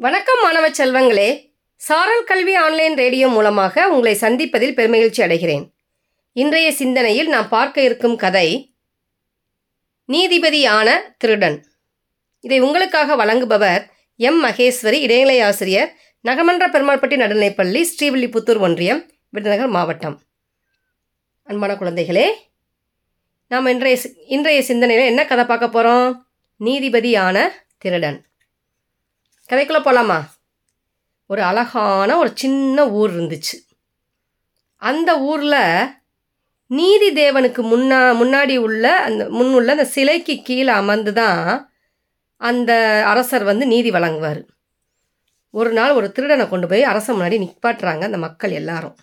வணக்கம் மாணவ செல்வங்களே. சாரல் கல்வி ஆன்லைன் ரேடியோ மூலமாக உங்களை சந்திப்பதில் பெருமகிழ்ச்சி அடைகிறேன். இன்றைய சிந்தனையில் நாம் பார்க்க இருக்கும் கதை நீதிபதியான திருடன். இதை உங்களுக்காக வழங்குபவர் எம். மகேஸ்வரி இடைநிலை ஆசிரியர் நகமன்ற பெருமாள்பட்டி நடுநிலைப்பள்ளி ஸ்ரீவில்லிபுத்தூர் ஒன்றியம் விருதுநகர் மாவட்டம். அன்பான குழந்தைகளே நாம் இன்றைய சி- இன்றைய சிந்தனையில் என்ன கதை பார்க்க போகிறோம் நீதிபதியான திருடன். கதைக்குள்ளே போகலாமா ஒரு அழகான ஒரு சின்ன ஊர் இருந்துச்சு. அந்த ஊரில் நீதி தேவனுக்கு முன்னா முன்னாடி உள்ள அந்த முன்னுள்ள அந்த சிலைக்கு கீழே அமர்ந்து தான் அந்த அரசர் வந்து நீதி வழங்குவார். ஒரு நாள் ஒரு திருடனை கொண்டு போய் அரசன் முன்னாடி நிப்பாட்டுறாங்க அந்த மக்கள் எல்லாரும்.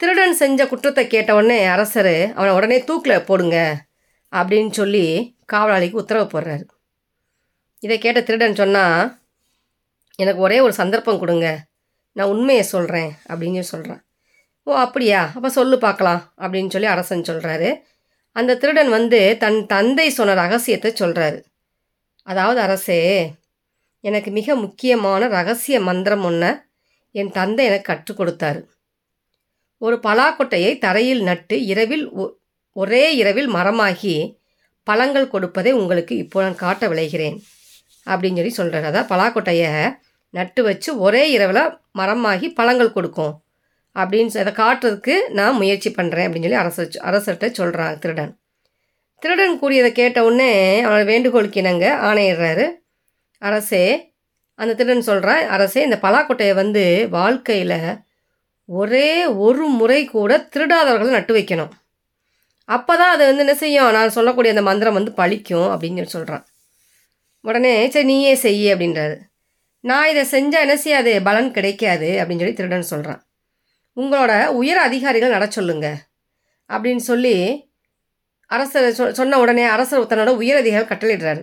திருடன் செஞ்ச குற்றத்தை கேட்ட உடனே அரசர் அவனை உடனே தூக்கில் போடுங்க அப்படின்னு சொல்லி காவலாளிக்கு உத்தரவு போடுறாரு. இதை கேட்ட திருடன் சொன்னால் எனக்கு ஒரே ஒரு சந்தர்ப்பம் கொடுங்க. நான் உண்மையை சொல்கிறேன் அப்படின்னு சொல்கிறான் ஓ அப்படியா? அப்போ சொல்லு பார்க்கலாம் அப்படின்னு சொல்லி அரசன் சொல்கிறாரு அந்த திருடன் வந்து தன் தந்தை சொன்ன ரகசியத்தை சொல்கிறாரு அதாவது அரசே எனக்கு மிக முக்கியமான ரகசிய மந்திரம் ஒன்று என் தந்தை எனக்கு கற்றுக் கொடுத்தாரு. ஒரு பலாக்கொட்டையை தரையில் நட்டு இரவில் ஒ- ஒரே இரவில் மரமாகி பழங்கள் கொடுப்பதை உங்களுக்கு இப்போ நான் காட்ட விளைகிறேன். அப்படின்னு சொல்லி சொல்கிறாரு அதான் பலாக்கொட்டையை நட்டு வச்சு ஒரே இரவில் மரமாகி பழங்கள் கொடுக்கும். அப்படின்னு அதை காட்டுறதுக்கு நான் முயற்சி பண்ணுறேன் அப்படின்னு சொல்லி அரசர் அரசர்கிட்ட சொல்கிறான் திருடன். திருடன் கூறியதை கேட்ட உடனே அவனோட வேண்டுகோளுக்கு இணங்க ஆணையிடுறாரு. அரசே அந்த திருடன் சொல்கிறான் அரசே இந்த பலாக்கொட்டையை வந்து வாழ்க்கையில் ஒரே ஒரு முறை கூட திருடாதவர்களை நட்டு வைக்கணும். அப்போ தான் அதை வந்து என்ன செய்யும்? நான் சொல்லக்கூடிய அந்த மந்திரம் வந்து பழிக்கும் அப்படின்னு சொல்லி சொல்கிறான் உடனே சரி நீயே செய்ய அப்படின்றாரு. நான் இதை செஞ்சால் என்ன செய்யாது? பலன் கிடைக்காது அப்படின்னு சொல்லி திருடன் சொல்கிறான் உங்களோட உயர் அதிகாரிகள் நட சொல்லுங்க அப்படின்னு சொல்லி அரசர் சொ சொன்ன உடனே அரசர் தன்னோட உயர் அதிகாரிகள் கட்டளிடுறாரு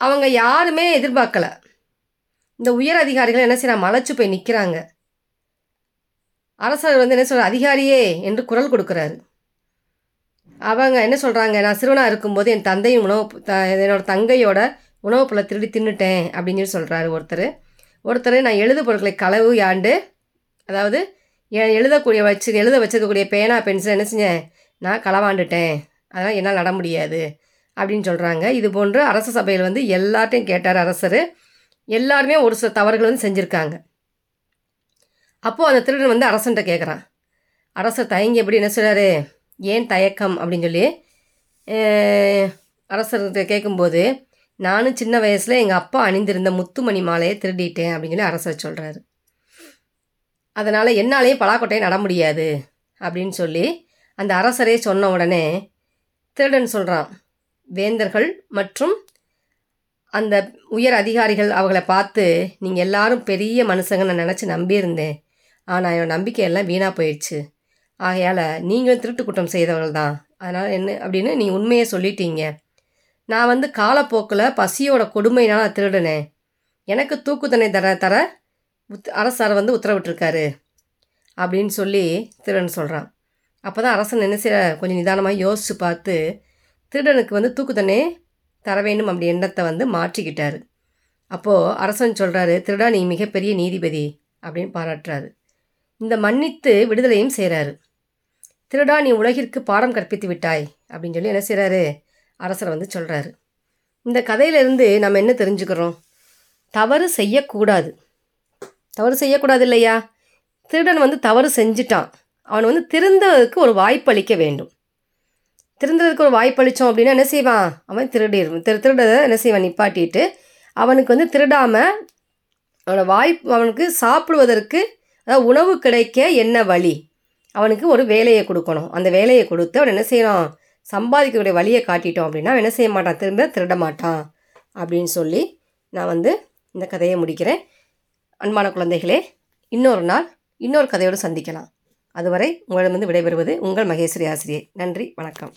அவங்க யாருமே எதிர்பார்க்கல. இந்த உயர் அதிகாரிகள் என்ன செய்யறாங்க மலைச்சு போய் நிற்கிறாங்க அரசர் வந்து என்ன சொல்கிறார் அதிகாரியே என்று குரல் கொடுக்குறாரு. அவங்க என்ன சொல்கிறாங்க நான் சிறுவனாக இருக்கும்போது என் தந்தையும் உணவு த என்னோட தங்கையோட உணவு பொருளை திருடி தின்னுட்டேன் அப்படின்னு சொல்கிறாரு ஒருத்தர். ஒருத்தர் நான் எழுது பொருட்களை களவு யாண்டு? அதாவது என் எழுதக்கூடிய வச்சு எழுத வச்சிருக்கக்கூடிய பேனா பென்சில் என்ன செஞ்சேன்? நான் களவாண்டுட்டேன். அதனால் என்னால் நட முடியாது அப்படின்னு சொல்கிறாங்க இது போன்று அரச சபையில் வந்து எல்லார்ட்டையும் கேட்டார் அரசர். எல்லாருமே ஒரு சில தவறுகள் வந்து செஞ்சுருக்காங்க. அப்போது அந்த திருடன் வந்து அரசன்ட்ட கேட்குறான் அரசர் எப்படி என்ன சொல்கிறாரு ஏன் தயக்கம் அப்படின்னு சொல்லி அரசர்கிட்ட கேட்கும்போது நானும் சின்ன வயசில் எங்கள் அப்பா அணிந்திருந்த முத்துமணி மாலையை திருடிட்டேன் அப்படின்னு சொல்லி அரசர் சொல்கிறாரு அதனால் என்னாலேயும் பலாக்கொட்டையை நட முடியாது அப்படின்னு சொல்லி அந்த அரசரே சொன்ன உடனே திருடன் சொல்கிறான் வேந்தர்கள் மற்றும் அந்த உயர் அதிகாரிகள் அவங்கள பார்த்து நீங்கள் எல்லாரும் பெரிய மனுஷங்க நான் நினச்சி நம்பியிருந்தேன். ஆனால் என் நம்பிக்கையெல்லாம் வீணாக போயிடுச்சு. ஆகையால் நீங்களும் திருட்டு குற்றம் செய்தவர்கள் தான் அதனால் என்ன அப்படின்னு நீ உண்மையை சொல்லிட்டீங்க. நான் வந்து காலப்போக்கில் பசியோட கொடுமையினால் நான் திருடினேன் எனக்கு தூக்கு தண்டனை தர தர உத் அரசார் வந்து உத்தரவிட்டிருக்காரு அப்படின்னு சொல்லி திருடன் சொல்கிறான் அப்போ தான் அரசன் என்ன செய்ய கொஞ்சம் நிதானமாக யோசித்து பார்த்து திருடனுக்கு வந்து தூக்கு தண்டனை தர வேண்டும் அப்படி எண்ணத்தை வந்து மாற்றிக்கிட்டார். அப்போது அரசன் சொல்கிறாரு திருடா நீ மிகப்பெரிய நீதிபதி அப்படின்னு பாராட்டுறாரு. இந்த மன்னித்து விடுதலையும் செய்கிறாரு திருடா நீ உலகிற்கு பாடம் கற்பித்து விட்டாய் அப்படின்னு சொல்லி என்ன செய்கிறாரு அரசர் வந்து சொல்கிறாரு இந்த கதையிலிருந்து நம்ம என்ன தெரிஞ்சுக்கிறோம்? தவறு செய்யக்கூடாது. தவறு செய்யக்கூடாது இல்லையா? திருடன் வந்து தவறு செஞ்சிட்டான். அவன் வந்து திருந்ததுக்கு ஒரு வாய்ப்பு அளிக்க வேண்டும். திருந்ததுக்கு ஒரு வாய்ப்பு அளித்தோம் அப்படின்னா என்ன செய்வான்? அவன் திருடிடுவான் திரு திருடதை என்ன செய்வான்? நிப்பாட்டிட்டு அவனுக்கு வந்து திருடாமல் அவனோட வாய்ப்பு அவனுக்கு சாப்பிடுவதற்கு அதாவது உணவு கிடைக்க என்ன வழி? அவனுக்கு ஒரு வேலையை கொடுக்கணும். அந்த வேலையை கொடுத்து அவன் என்ன செய்கிறான் சம்பாதிக்கக்கூடிய வழியை காட்டிட்டோம் அப்படின்னா அவன் என்ன செய்ய மாட்டான்? திரும்ப திருட மாட்டான் அப்படின்னு சொல்லி நான் வந்து இந்த கதையை முடிக்கிறேன். அன்பான குழந்தைகளே இன்னொரு நாள் இன்னொரு கதையோடு சந்திக்கலாம். அதுவரை உங்களிடமிருந்து விடைபெறுவது உங்கள் மகேஸ்வரி ஆசிரியை. நன்றி வணக்கம்.